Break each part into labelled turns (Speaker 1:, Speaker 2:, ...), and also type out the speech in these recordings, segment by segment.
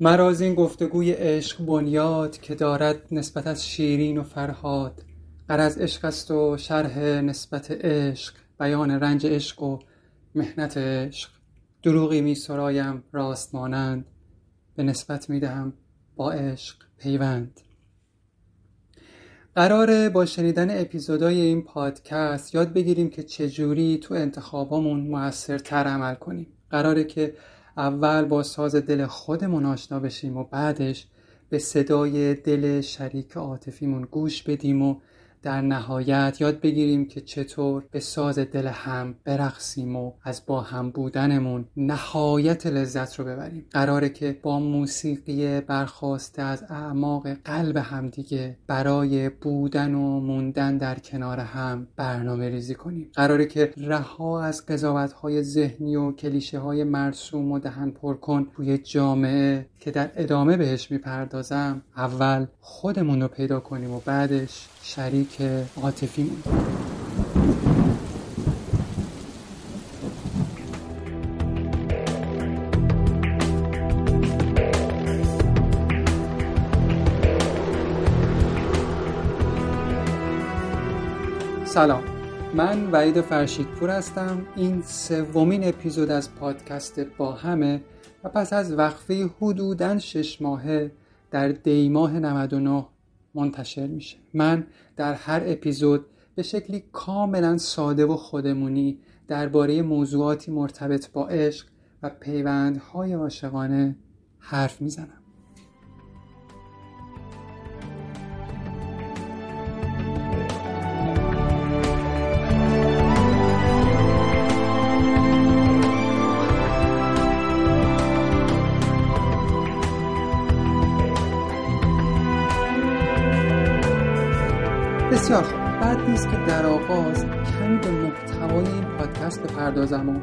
Speaker 1: مرا این گفتگوی عشق بنیاد که دارد نسبت از شیرین و فرهاد غرض عشق است و شرح نسبت عشق بیان رنج عشق و محنت عشق. دروغی می سرایم راست مانند به نسبت می دهم با عشق پیوند. قراره با شنیدن اپیزودهای این پادکست یاد بگیریم که چجوری تو انتخابامون موثرتر عمل کنیم. قراره که اول با ساز دل خودمون آشنا بشیم و بعدش به صدای دل شریک عاطفیمون گوش بدیم و در نهایت یاد بگیریم که چطور به ساز دل هم برقصیم و از با هم بودنمون نهایت لذت رو ببریم. قراره که با موسیقی برخواسته از اعماق قلب همدیگه برای بودن و موندن در کنار هم برنامه ریزی کنیم. قراره که رها از قضاوت های ذهنی و کلیشه های مرسوم و دهن پر کن روی جامعه که در ادامه بهش می‌پردازم. اول خودمون رو پیدا کنیم و بعدش شریک عاطفیمون سلام. من وحید فرشیدپور هستم. این سومین اپیزود از پادکست با همه و پس از وقفه حدوداً شش ماهه در دیماه 99 منتشر میشه. من در هر اپیزود به شکلی کاملا ساده و خودمونی درباره موضوعاتی مرتبط با عشق و پیوندهای عاشقانه حرف می‌زنم. آغاز کمی به محتوای این پادکست بپردازم و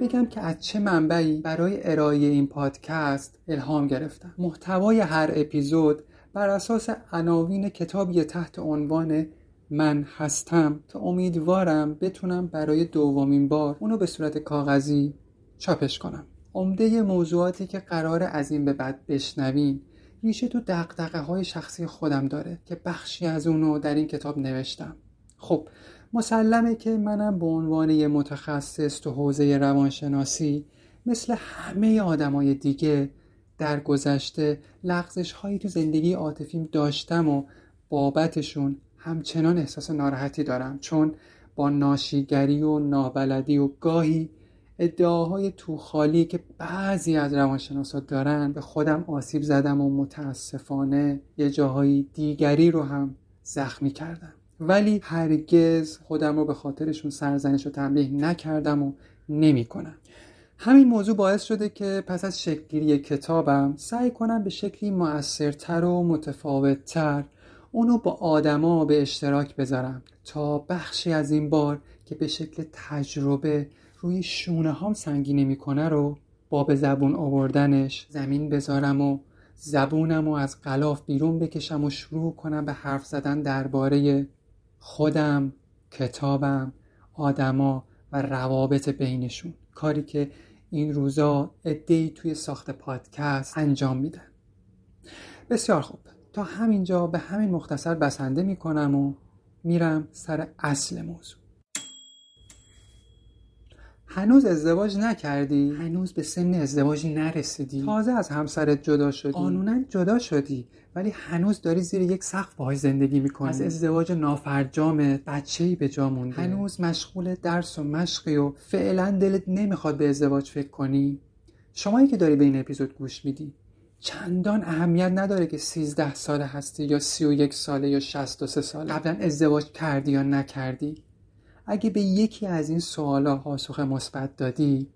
Speaker 1: بگم که از چه منبعی برای ارائه این پادکست الهام گرفتم. محتوای هر اپیزود بر اساس عناوین کتابی تحت عنوان من هستم که امیدوارم بتونم برای دومین بار اونو به صورت کاغذی چاپش کنم. عمده موضوعاتی که قرار از این به بعد بشنوین ریشه تو دقدقه های شخصی خودم داره که بخشی از اونو در این کتاب نوشتم. خب مسلمه که منم به عنوان یه متخصص تو حوزه روانشناسی مثل همه آدمای دیگه در گذشته لغزش هایی تو زندگی عاطفیم داشتم و بابتشون همچنان احساس ناراحتی دارم. چون با ناشیگری و نابلدی و گاهی ادعاهای توخالی که بعضی از روانشناسا دارن به خودم آسیب زدم و متاسفانه یه جاهای دیگری رو هم زخمی کردم. ولی هرگز خودم رو به خاطرشون سرزنش و تنبیه نکردم و نمی کنم. همین موضوع باعث شده که پس از شکلگیری کتابم سعی کنم به شکلی مؤثرتر و متفاوتتر اونو با آدما به اشتراک بذارم تا بخشی از این بار که به شکل تجربه روی شونه هام سنگینی می‌کنه رو با به زبون آوردنش زمین بذارم و زبونم و از غلاف بیرون بکشم و شروع کنم به حرف زدن درباره خودم کتابم آدما و روابط بینشون. کاری که این روزا ادهی توی ساخت پادکست انجام میدن. بسیار خوب. تا همینجا به همین مختصر بسنده می‌کنم و میرم سر اصل موضوع. هنوز ازدواج نکردی؟ هنوز به سن ازدواجی نرسیدی. تازه از همسرت جدا شدی؟ قانونا جدا شدی. ولی هنوز داری زیر یک سقف باهاش زندگی می‌کنی. از ازدواج نافرجامت بچه‌ای به جا مونده. هنوز مشغول درس و مشقی و فعلا دلت نمی‌خواد به ازدواج فکر کنی. شمایی که داری به این اپیزود گوش میدی چندان اهمیت نداره که 13 ساله هستی یا 31 ساله یا 63 ساله. قبلا ازدواج کردی یا نکردی؟ اگه به یکی از این سوالا پاسخ مثبت دادی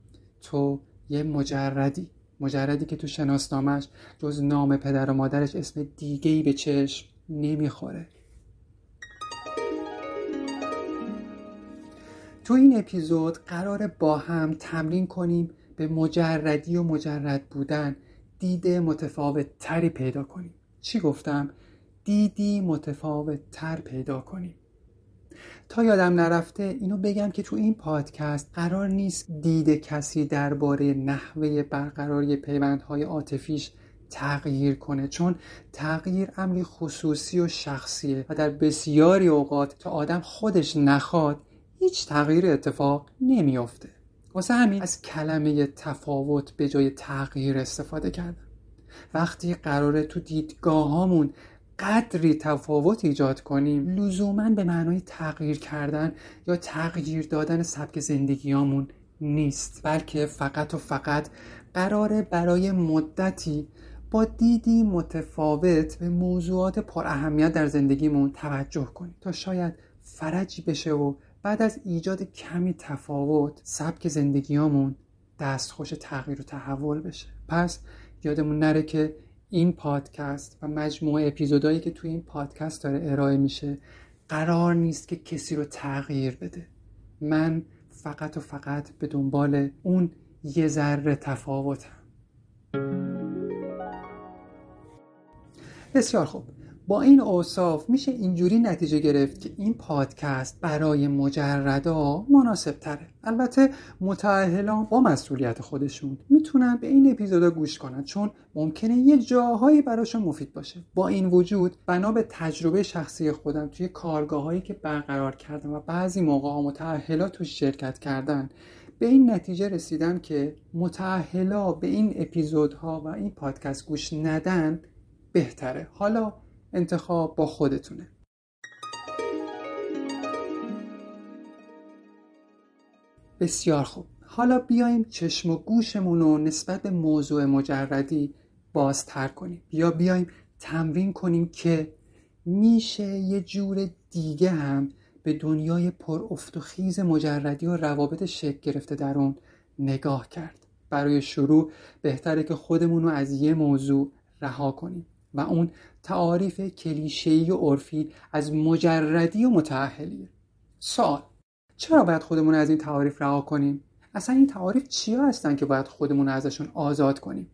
Speaker 1: تو یه مجردی. مجردی که تو شناسنامش جز نام پدر و مادرش اسم دیگه به چشم نمی‌خوره. تو این اپیزود قرار با هم تمرین کنیم به مجردی و مجرد بودن. دید متفاوت تری پیدا کنیم. چی گفتم؟ دیدی متفاوت تر پیدا کنیم. تا یادم نرفته اینو بگم که تو این پادکست قرار نیست دید کسی درباره نحوه برقراری پیوندهای عاطفیش تغییر کنه چون تغییر امری خصوصی و شخصیه و در بسیاری اوقات تا آدم خودش نخواد هیچ تغییر اتفاق نمیافته. واسه همین از کلمه تفاوت به جای تغییر استفاده کردم. وقتی قراره تو دیدگاهامون قدری تفاوت ایجاد کنیم لزوما به معنای تغییر کردن یا تغییر دادن سبک زندگیامون نیست بلکه فقط و فقط قراره برای مدتی با دیدی متفاوت به موضوعات پر اهمیت در زندگیمون توجه کنیم تا شاید فرجی بشه و بعد از ایجاد کمی تفاوت سبک زندگیامون دستخوش تغییر و تحول بشه. پس یادمون نره که این پادکست و مجموعه اپیزودهایی که توی این پادکست داره ارائه میشه قرار نیست که کسی رو تغییر بده. من فقط و فقط به دنبال اون یه ذره تفاوتم. بسیار خوب. با این اوصاف میشه اینجوری نتیجه گرفت که این پادکست برای مجردا مناسب تره البته متعهلان با مسئولیت خودشون می‌تونن به این اپیزودا گوش کنن چون ممکنه یه جاهایی براشون مفید باشه. با این وجود بنا به تجربه شخصی خودم توی کارگاه هایی که برقرار کردم و بعضی موقع ها متعهلا توش شرکت کردن به این نتیجه رسیدم که متعهلا به این اپیزودها و این پادکست گوش ندن بهتره. حالا انتخاب با خودتونه. بسیار خوب. حالا بیایم چشم و گوشمون رو نسبت به موضوع مجردی بازتر کنیم. یا بیایم تمرین کنیم که میشه یه جور دیگه هم به دنیای پر افت و خیز مجردی و روابط شکل گرفته در اون نگاه کرد. برای شروع بهتره که خودمون رو از یه موضوع رها کنیم. و اون تعاریف کلیشه‌ای و عرفی از مجردی و متعهلیه سوال چرا باید خودمون از این تعاریف رها کنیم؟ اصلا این تعاریف چیا هستن که باید خودمون ازشون آزاد کنیم؟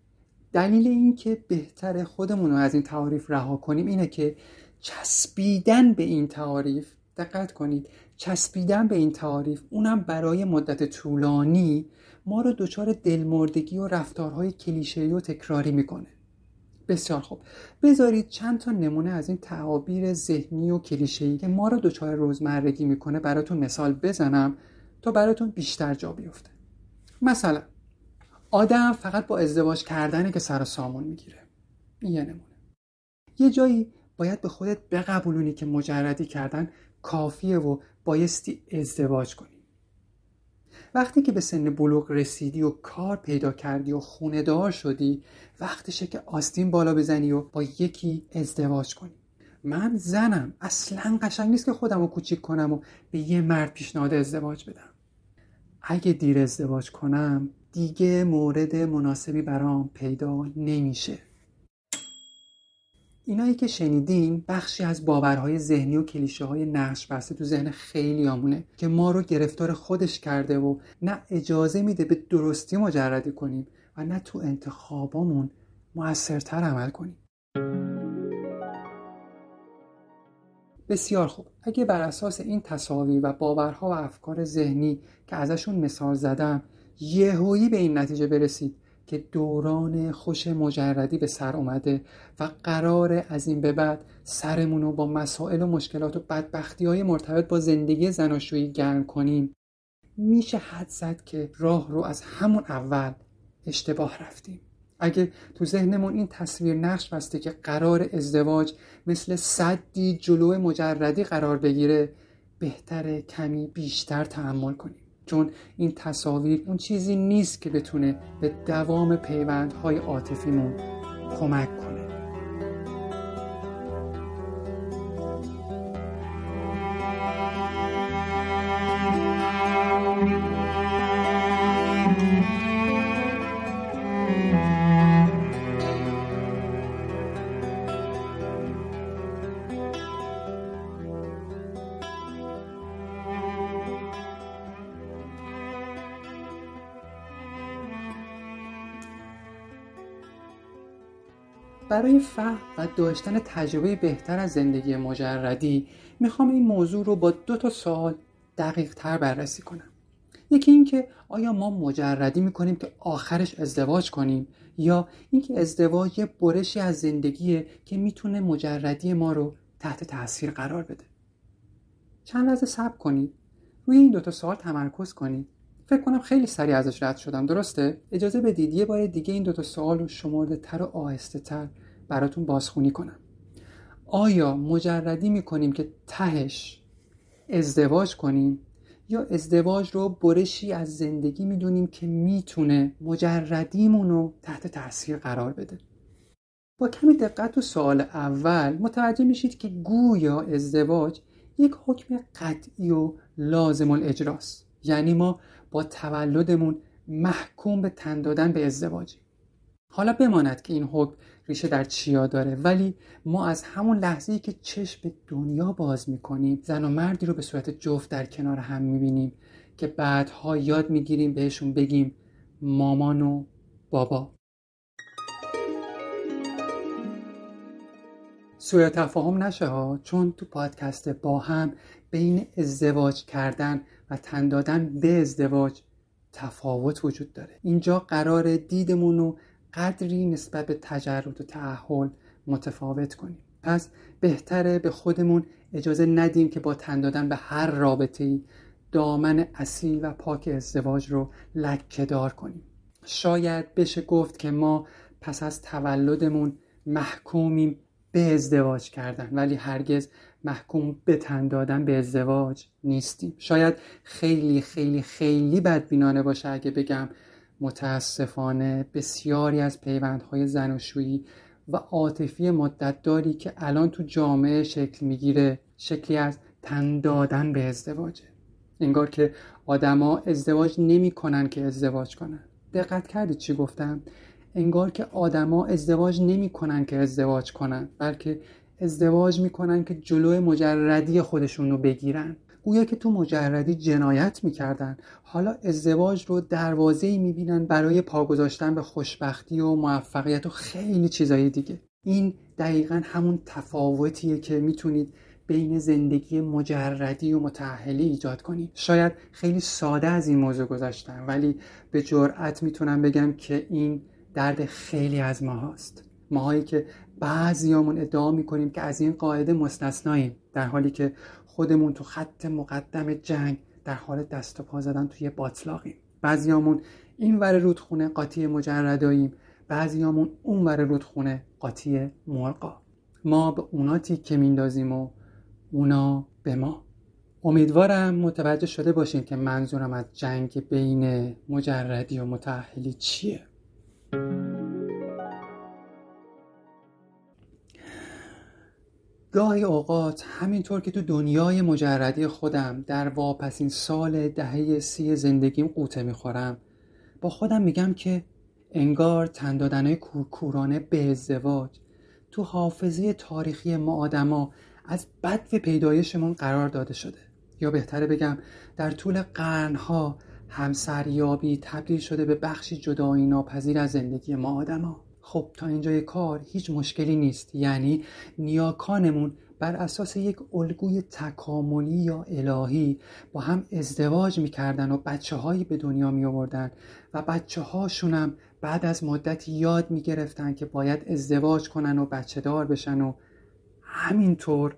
Speaker 1: دلیل این که بهتر خودمون رو از این تعاریف رها کنیم اینه که چسبیدن به این تعاریف دقت کنید چسبیدن به این تعاریف اونم برای مدت طولانی ما رو دچار دلمردگی و رفتارهای کلیشه‌ای و تکراری می‌کنه. بسیار خوب. بذارید چند تا نمونه از این تعابیر ذهنی و کلیشه‌ای که ما رو دچار روزمرگی می‌کنه براتون مثال بزنم تا براتون بیشتر جا بیفته. مثلا آدم فقط با ازدواج کردنه که سر سامون می‌گیره. یه نمونه. یه جایی باید به خودت بقبولونی که مجردی کردن کافیه و بایستی ازدواج کنی. وقتی که به سن بلوغ رسیدی و کار پیدا کردی و خونه دار شدی وقتشه که آستین بالا بزنی و با یکی ازدواج کنی. من زنم. اصلا قشنگ نیست که خودم رو کوچیک کنم و به یه مرد پیشنهاد ازدواج بدم. اگه دیر ازدواج کنم دیگه مورد مناسبی برام پیدا نمیشه. اینایی که شنیدین بخشی از باورهای ذهنی و کلیشه های نقش بسته تو ذهن خیلی آمونه که ما رو گرفتار خودش کرده و نه اجازه میده به درستی مجردی کنیم و نه تو انتخابامون موثرتر عمل کنیم. بسیار خوب. اگه بر اساس این تصاویر و باورها و افکار ذهنی که ازشون مثال زدم یهویی به این نتیجه برسید. که دوران خوش مجردی به سر اومده و قرار از این به بعد سرمون رو با مسائل و مشکلات و بدبختی های مرتبط با زندگی زناشویی گرم کنیم. میشه حد زد که راه رو از همون اول اشتباه رفتیم. اگه تو ذهنمون این تصویر نقش بسته که قرار ازدواج مثل صدی جلو مجردی قرار بگیره بهتره کمی بیشتر تحمل کنیم. چون این تصاویر اون چیزی نیست که بتونه به دوام پیوندهای عاطفیمون کمک کنه. برای فهم و داشتن تجربه بهتر از زندگی مجردی می‌خوام این موضوع رو با دو تا سوال دقیق تر بررسی کنم. یکی اینکه آیا ما مجردی می‌کنیم که آخرش ازدواج کنیم یا اینکه ازدواج یه برشی از زندگیه که می‌تونه مجردی ما رو تحت تاثیر قرار بده؟ چند لحظه صبر کنید. روی این دوتا سوال تمرکز کنید. فکر کنم خیلی سریع ازش رد شدم. درسته؟ اجازه بدید یه بار دیگه این دوتا سوال رو شمرده تر و آهسته تر براتون بازخونی کنم. آیا مجردی می‌کنیم که تهش ازدواج کنیم یا ازدواج رو برشی از زندگی می‌دونیم که می‌تونه مجردیمون رو تحت تاثیر قرار بده؟ با کمی دقت تو سوال اول متوجه میشید که گویا ازدواج یک حکم قطعی و لازم الاجراست. یعنی ما با تولدمون محکوم به تن دادن به ازدواجیم. حالا بماند که این حکم ریشه در چیا داره ولی ما از همون لحظه ای که چشم به دنیا باز می‌کنیم زن و مردی رو به صورت جفت در کنار هم می‌بینیم که بعدها یاد می‌گیریم بهشون بگیم مامان و بابا. سویا تفاهم نشه ها چون تو پادکست با هم بین ازدواج کردن و تن دادن به ازدواج تفاوت وجود داره. اینجا قرار دیدمون رو قدری نسبت به تجرد و تعهل متفاوت کنیم. پس بهتره به خودمون اجازه ندیم که با تن دادن به هر رابطه ای دامن اصیل و پاک ازدواج رو لکه دار کنیم. شاید بشه گفت که ما پس از تولدمون محکومیم به ازدواج کردن ولی هرگز محکوم به تن دادن به ازدواج نیستیم. شاید خیلی خیلی خیلی بدبینانه باشه اگه بگم متاسفانه بسیاری از پیوندهای زناشویی و عاطفی مدتداری که الان تو جامعه شکل می‌گیره شکلی از تن دادن به ازدواجه. انگار که آدما ازدواج نمی‌کنن که ازدواج کنن. دقت کردید چی گفتم؟ انگار که آدما ازدواج نمی‌کنن که ازدواج کنن بلکه ازدواج می‌کنن که جلوی مجردی خودشون رو بگیرن. گویا که تو مجردی جنایت می‌کردن. حالا ازدواج رو دروازه می‌بینن برای پا گذاشتن به خوشبختی و موفقیت و خیلی چیزایی دیگه. این دقیقا همون تفاوتیه که می‌تونید بین زندگی مجردی و متعهلی ایجاد کنید. شاید خیلی ساده از این موضوع گذاشتم ولی به جرأت می‌تونم بگم که این درد خیلی از ما هاست ماهایی که بعضیامون ادعا می‌کنیم که از این قاعده مستثناییم در حالی که خودمون تو خط مقدم جنگ در حال دست و پا زدن توی باطلاقیم. بعضیامون این ور رودخونه قاطی مجرداییم بعضیامون اون ور رودخونه قاطی مرقا ما به اونا تیکه میندازیم و اونا به ما. امیدوارم متوجه شده باشین که منظورم از جنگ بین مجردی و متعهلی چیه. گاهی اوقات همینطور که تو دنیای مجردی خودم در واپسین سال دهه سی زندگیم قوطه می‌خورم با خودم میگم که انگار تندادنهای کورکورانه به ازدواج تو حافظه تاریخی ما آدما از بد پیدایشمون قرار داده شده. یا بهتره بگم در طول قرنها همسریابی تبدیل شده به بخشی جدایی ناپذیر از زندگی ما آدما. خب تا اینجای کار هیچ مشکلی نیست. یعنی نیاکانمون بر اساس یک الگوی تکاملی یا الهی با هم ازدواج می‌کردن و بچه هایی به دنیا می آوردن و بچه هاشونم بعد از مدتی یاد می‌گرفتن که باید ازدواج کنن و بچه دار بشن و همینطور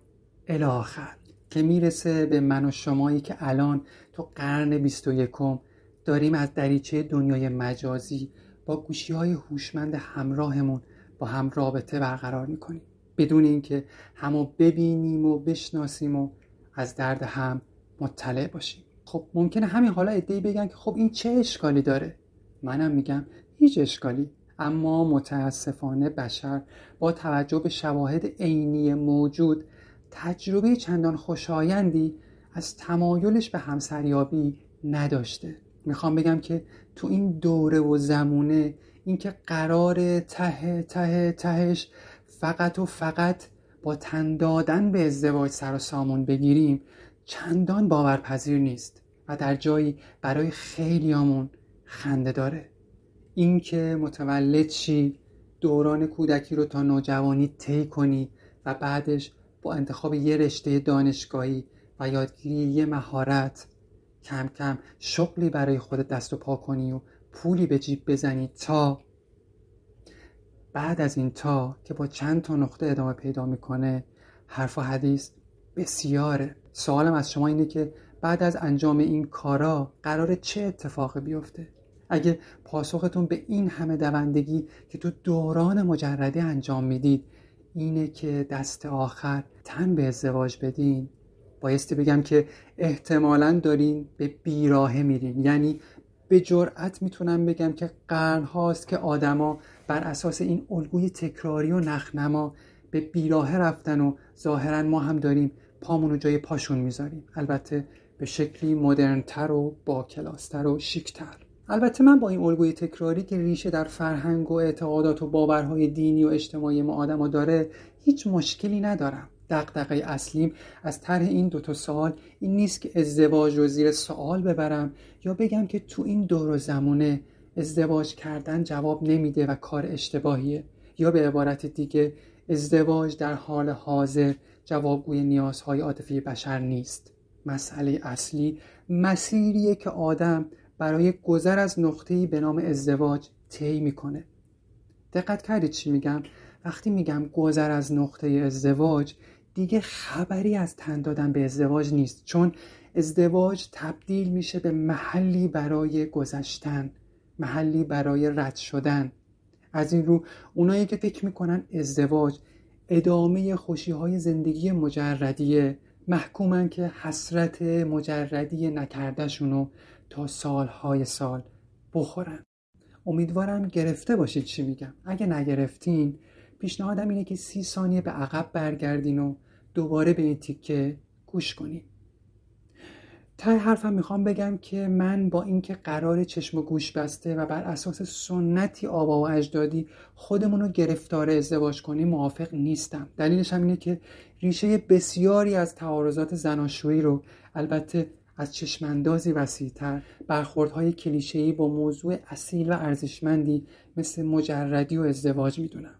Speaker 1: الاخر که می‌رسه به من و شمایی که الان تو قرن بیست و یکم داریم از دریچه دنیای مجازی با گوشی های هوشمند همراهمون با هم رابطه برقرار می‌کنیم. بدون اینکه همو ببینیم و بشناسیم و از درد هم مطلع باشیم. خب ممکنه همین حالا ادهی بگن که خب این چه اشکالی داره؟ منم میگم هیچ اشکالی. اما متاسفانه بشر با توجه به شواهد عینی موجود تجربه چندان خوشایندی از تمایلش به همسریابی نداشته. می‌خوام بگم که تو این دوره و زمونه اینکه قرار ته ته تهش فقط و فقط با تن دادن به ازدواج سر و سامون بگیریم چندان باورپذیر نیست و در جایی برای خیلیامون خنده داره. اینکه متولد شی دوران کودکی رو تا نوجوانی طی کنی و بعدش با انتخاب یه رشته دانشگاهی و یادگیری یه مهارت کم کم شغلی برای خودت دست و پا کنی و پولی به جیب بزنی تا بعد از این تا که با چند تا نقطه ادامه پیدا می‌کنه حرف و حدیث بسیاره. سوالم از شما اینه که بعد از انجام این کارا قرار چه اتفاقی بیفته؟ اگه پاسختون به این همه دوندگی که تو دوران مجردی انجام می‌دید اینه که دست آخر تن به ازدواج بدین. بایستی بگم که احتمالا دارین به بیراهه میرین. یعنی به جرأت می‌تونم بگم که قرن هاست که آدما بر اساس این الگوی تکراری و نخنما به بیراهه رفتن و ظاهرا ما هم داریم پامون رو جای پاشون می‌ذاریم. البته به شکلی مدرنتر و با کلاستر و شیکتر. البته من با این الگوی تکراری که ریشه در فرهنگ و اعتقادات و باورهای دینی و اجتماعی ما آدم داره هیچ مشکلی ندارم. دقدقه اصلیم. از طرح این دوتا سوال این نیست که ازدواج رو زیر سوال ببرم یا بگم که تو این دور و زمانه ازدواج کردن جواب نمیده و کار اشتباهیه؟ یا به عبارت دیگه ازدواج در حال حاضر جوابگوی نیازهای عاطفی بشر نیست. مسئله اصلی مسیریه که آدم برای گذر از نقطه‌ای به نام ازدواج طی می‌کنه. دقت کردید چی میگم؟ وقتی میگم گذر از نقطه ازدواج دیگه خبری از تن دادن به ازدواج نیست چون ازدواج تبدیل میشه به محلی برای گذشتن محلی برای رد شدن. از این رو اونایی که فکر می‌کنن ازدواج ادامه خوشی های زندگی مجردیه محکومن که حسرت مجردی نکردشونو تا سالهای سال بخورن. امیدوارم گرفته باشید چی میگم. اگه نگرفتین پیشنهادم اینه که سی ثانیه به عقب برگردین و دوباره به این تیکه گوش کنین تای حرفم می‌خوام بگم که من با اینکه قرار چشم و گوش بسته و بر اساس سنتی آبا و اجدادی خودمون رو گرفتار ازدواج کنیم موافق نیستم. دلیلش هم اینه که ریشه بسیاری از تعارضات زناشویی رو البته از چشماندازی وسیعتر برخوردهای کلیشه‌ای با موضوع اصیل و ارزشمندی مثل مجردی و ازدواج می‌دونم.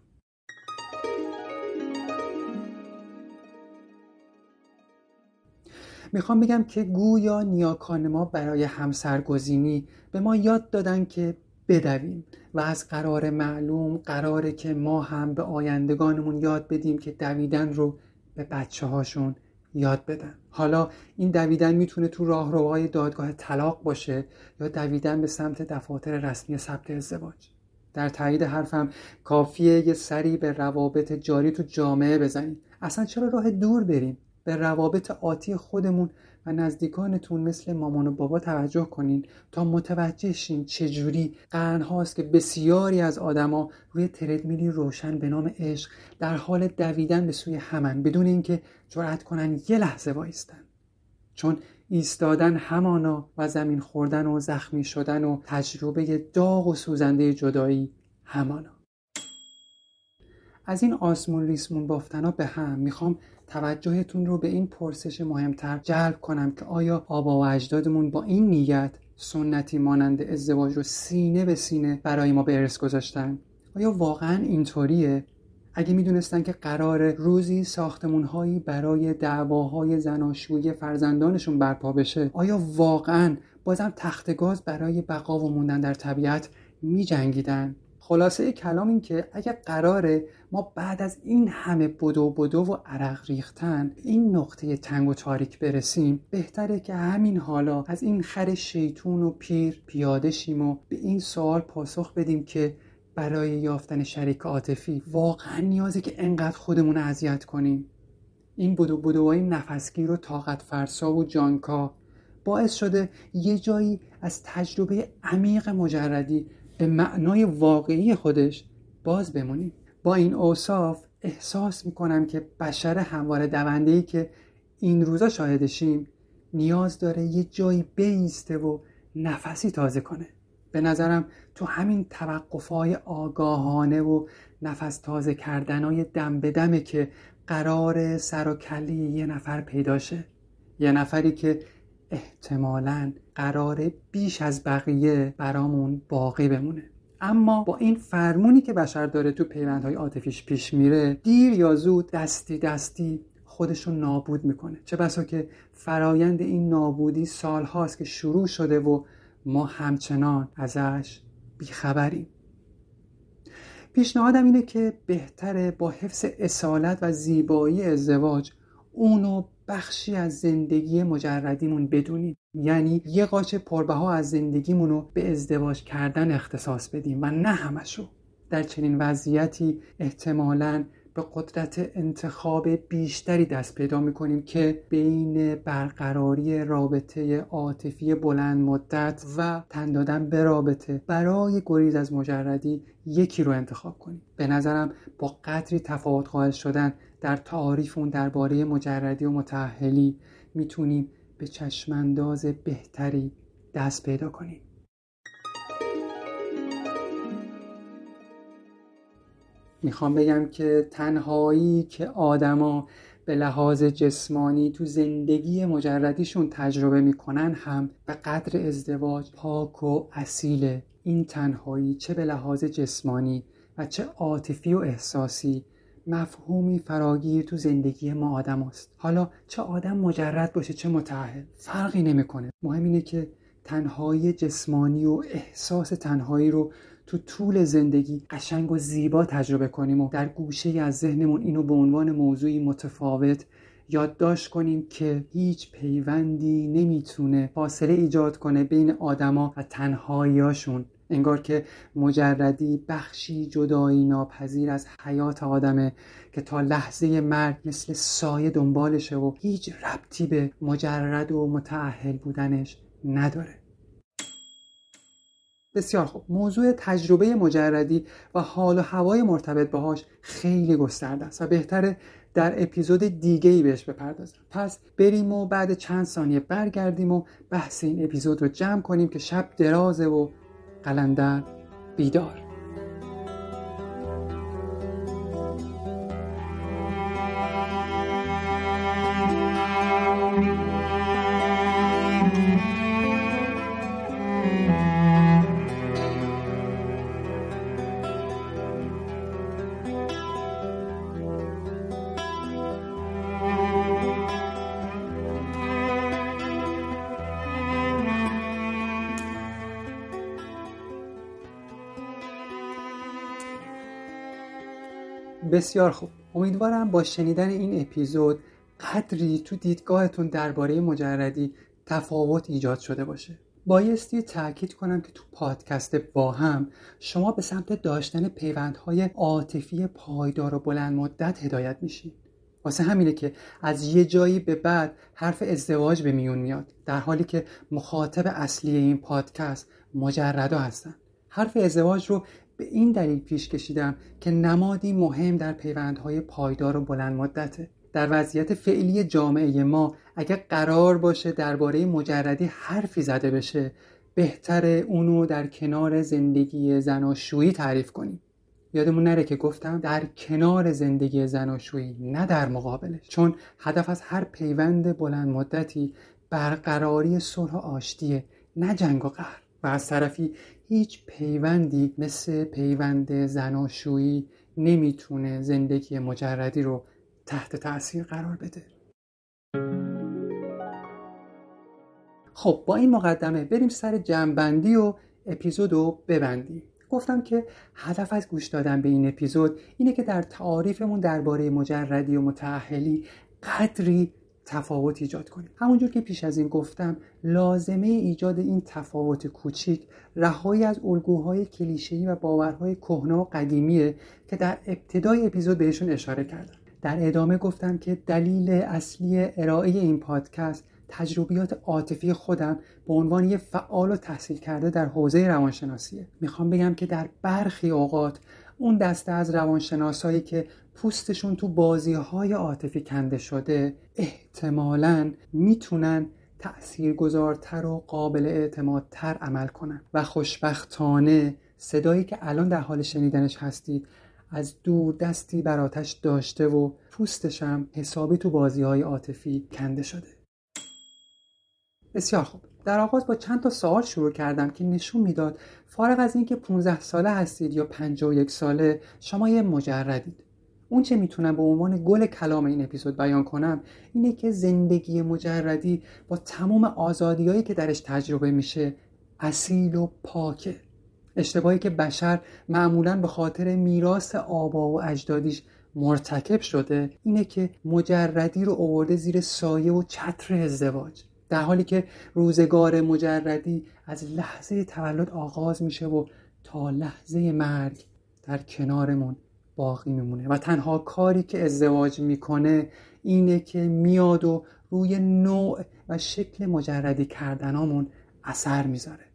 Speaker 1: می‌خوام بگم که گویا نیاکان ما برای همسرگزینی به ما یاد دادن که بدویم و از قرار معلوم قراره که ما هم به آیندگانمون یاد بدیم که دویدن رو به بچه هاشون یاد بدن. حالا این دویدن می‌تونه تو راهروهای دادگاه طلاق باشه یا دویدن به سمت دفاتر رسمی ثبت ازدواج. در تایید حرفم کافیه یه سری به روابط جاری تو جامعه بزنیم. اصلا چرا راه دور بریم؟ به روابط آتی خودمون و نزدیکانتون مثل مامان و بابا توجه کنین تا متوجه شین چجوری قرن هاست که بسیاری از آدما روی تردمیلی روشن به نام عشق در حال دویدن به سوی همن بدون اینکه جرأت کنن یه لحظه وایستن. چون ایستادن همانا و زمین خوردن و زخمی شدن و تجربه داغ و سوزنده جدایی همانا. از این آسمون ریسمون بافتنا به هم. می‌خوام توجهتون رو به این پرسش مهمتر جلب کنم که آیا آبا و اجدادمون با این نیت سنتی مانند ازدواج رو سینه به سینه برای ما به ارث گذاشتن؟ آیا واقعا اینطوریه؟ اگه می‌دونستن که قرار روزی ساختمونهایی برای دعواهای زناشویی فرزندانشون برپا بشه آیا واقعا بازم تخت گاز برای بقا و موندن در طبیعت می جنگیدن خلاصه کلام این که اگر قراره ما بعد از این همه بدو بدو و عرق ریختن این نقطه تنگ و تاریک برسیم بهتره که همین حالا از این خر شیطون و پیر پیاده شیم و به این سوال پاسخ بدیم که برای یافتن شریک عاطفی واقعا نیازه که انقدر خودمون اذیت کنیم. این بدو بدوهای نفسگیر و طاقت فرسا و جانکا باعث شده یه جایی از تجربه عمیق مجردی به معنای واقعی خودش باز بمونیم. با این اوصاف احساس می‌کنم که بشر همواره دوندهی که این روزا شاهدشیم نیاز داره یه جایی بیسته و نفسی تازه کنه. به نظرم تو همین توقفهای آگاهانه و نفس تازه کردنهای دم به دمه که قرار سر و کلی یه نفر پیداشه یه نفری که احتمالا قرار بیش از بقیه برامون باقی بمونه. اما با این فرمونی که بشر داره تو پیوندهای عاطفیش پیش میره دیر یا زود دستی دستی خودش رو نابود می‌کنه. چه بسا که فرایند این نابودی سالهاست که شروع شده و ما همچنان ازش بیخبریم. پیشنهادم اینه که بهتره با حفظ اصالت و زیبایی ازدواج اونو بخشی از زندگی مجردیمون بدونیم یعنی یه قاچ پربها از زندگیمون رو به ازدواج کردن اختصاص بدیم و نه همشو. در چنین وضعیتی احتمالاً به قدرت انتخاب بیشتری دست پیدا می‌کنیم که بین برقراری رابطه عاطفی بلند مدت و تن دادن به رابطه برای گریز از مجردی یکی رو انتخاب کنیم. به نظرم با قدری تفاوت قائل شدن در تعاریف اون درباره مجردی و متعهلی می‌تونیم به چشمانداز بهتری دست پیدا کنیم. می‌خوام بگم که تنهایی که آدما به لحاظ جسمانی تو زندگی مجردیشون تجربه می‌کنن هم به قدر ازدواج پاک و اصیل این تنهایی چه به لحاظ جسمانی و چه عاطفی و احساسی مفهومی فراگیر تو زندگی ما آدم است. حالا چه آدم مجرد باشه چه متعهل فرقی نمی‌کنه مهم اینه که تنهایی جسمانی و احساس تنهایی رو تو طول زندگی قشنگ و زیبا تجربه کنیم و در گوشه از ذهنمون اینو به عنوان موضوعی متفاوت یادداشت کنیم که هیچ پیوندی نمی‌تونه فاصله ایجاد کنه بین آدما و تنهاییاشون انگار که مجردی بخشی جدایی ناپذیر از حیات آدمه که تا لحظه مرگ مثل سایه دنبالشه و هیچ ربطی به مجرد و متعهل بودنش نداره. بسیار خوب. موضوع تجربه مجردی و حال و هوای مرتبط باهاش خیلی گسترده است و بهتره در اپیزود دیگه ای بهش بپردازم. پس بریم و بعد چند ثانیه برگردیم و بحث این اپیزود رو جمع کنیم که شب درازه و قلندر بیدار. بسیار خوب. امیدوارم با شنیدن این اپیزود قدری تو دیدگاهتون درباره مجردی تفاوت ایجاد شده باشه. بایستی تاکید کنم که تو پادکست با هم شما به سمت داشتن پیوندهای عاطفی پایدار و بلند مدت هدایت میشید واسه همینه که از یه جایی به بعد حرف ازدواج به میون میاد در حالی که مخاطب اصلی این پادکست مجردا هستن. حرف ازدواج رو به این دلیل پیش کشیدم که نمادی مهم در پیوندهای پایدار و بلند مدته. در وضعیت فعلی جامعه ما اگر قرار باشه درباره مجردی حرفی زده بشه بهتره اونو در کنار زندگی زناشویی تعریف کنیم. یادمون نره که گفتم در کنار زندگی زناشویی نه در مقابلش. چون هدف از هر پیوند بلند مدتی برقراری صلح و آشتیه نه جنگ و قهر. و از طرفی هیچ پیوندی مثل پیوند زناشویی نمی‌تونه زندگی مجردی رو تحت تاثیر قرار بده. خب با این مقدمه بریم سر جمعبندی و اپیزود رو ببندیم. گفتم که هدف از گوش دادن به این اپیزود اینه که در تعاریفمون درباره مجردی و متعهلی قدری تفاوت ایجاد کنیم. همونجور که پیش از این گفتم لازمه ایجاد این تفاوت کوچیک رهایی از الگوهای کلیشه‌ای و باورهای کهنه و قدیمیه که در ابتدای اپیزود بهشون اشاره کردم. در ادامه گفتم که دلیل اصلی ارائه این پادکست تجربیات عاطفی خودم به عنوان یه فعال و تحصیل کرده در حوزه روانشناسیه. می‌خوام بگم که در برخی اوقات اون دسته از روانشناسایی که پوستشون تو بازی های عاطفی کنده شده احتمالا می‌تونن تأثیرگذارتر و قابل اعتمادتر عمل کنن. و خوشبختانه صدایی که الان در حال شنیدنش هستید از دور دستی بر آتش داشته و پوستشم حسابی تو بازی های عاطفی کنده شده. بسیار خوب. در آغاز با چند تا سوال شروع کردم که نشون می‌داد فارغ از اینکه 15 ساله هستید یا 51 ساله شما یه مجردید. اون چه می‌تونم به عنوان گل کلام این اپیزود بیان کنم اینه که زندگی مجردی با تمام آزادیایی که درش تجربه میشه اصیل و پاکه. اشتباهی که بشر معمولا به خاطر میراث آبا و اجدادیش مرتکب شده اینه که مجردی رو اوورده زیر سایه و چتر ازدواج. در حالی که روزگار مجردی از لحظه تولد آغاز میشه و تا لحظه مرگ در کنارمون باقی میمونه. و تنها کاری که ازدواج می‌کنه اینه که میاد و روی نوع و شکل مجردی کردنامون اثر می‌ذاره.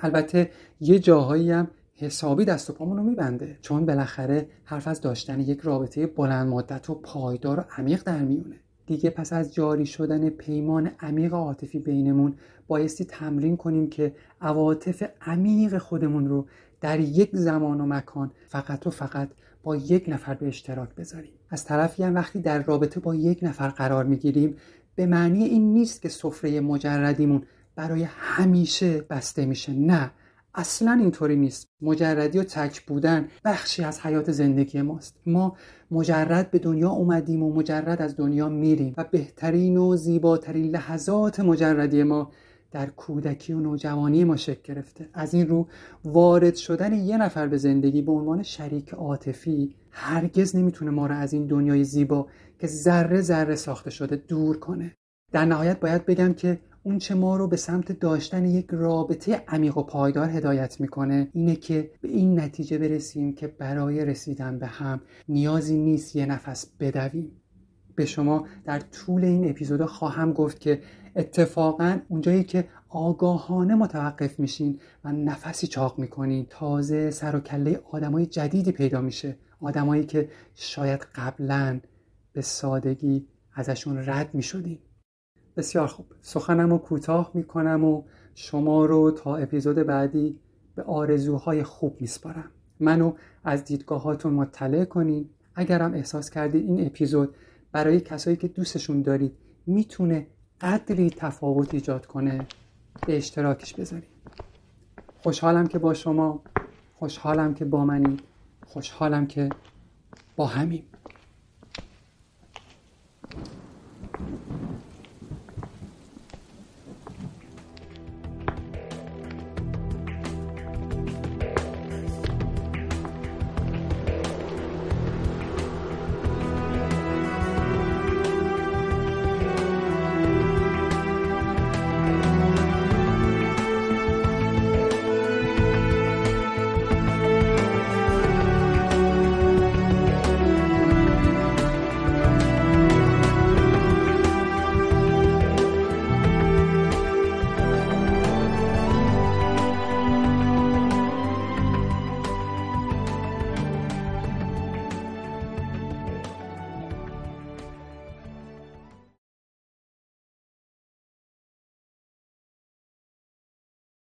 Speaker 1: البته یه جاهایی هم حسابی دست و پامون رو میبنده. چون بالاخره حرف از داشتن یک رابطه بلند مدت و پایدار و عمیق در میونه. دیگه پس از جاری شدن پیمان عمیق عاطفی بینمون بایستی تمرین کنیم که عواطف عمیق خودمون رو در یک زمان و مکان فقط و فقط با یک نفر به اشتراک بذاریم. از طرفی هم وقتی در رابطه با یک نفر قرار می‌گیریم به معنی این نیست که سفره مجردیمون برای همیشه بسته میشه. نه. اصلا اینطوری نیست. مجردی و تک بودن بخشی از حیات زندگی ماست. ما مجرد به دنیا اومدیم و مجرد از دنیا میریم و بهترین و زیباترین لحظات مجردی ما در کودکی و نوجوانی ما شکل گرفته. از این رو وارد شدن یه نفر به زندگی به عنوان شریک عاطفی هرگز نمی‌تونه ما رو از این دنیای زیبا که ذره ذره ساخته شده دور کنه. در نهایت باید بگم که اون چه ما رو به سمت داشتن یک رابطه عمیق و پایدار هدایت می‌کنه اینه که به این نتیجه برسیم که برای رسیدن به هم نیازی نیست یه نفس بدویم. به شما در طول این اپیزود خواهم گفت که اتفاقا اونجایی که آگاهانه متوقف میشین و نفسی چاق می‌کنین تازه سر و کله آدمای جدیدی پیدا میشه. آدمایی که شاید قبلا به سادگی ازشون رد می‌شدیم بسیار خوب. سخنم رو کوتاه می‌کنم و شما رو تا اپیزود بعدی به آرزوهای خوب میسپارم. منو از دیدگاهاتون مطلع کنین. اگرم احساس کردید این اپیزود برای کسایی که دوستشون دارید می‌تونه قدری تفاوت ایجاد کنه به اشتراکش بذارید خوشحالم که با شما خوشحالم که با منی خوشحالم که با همین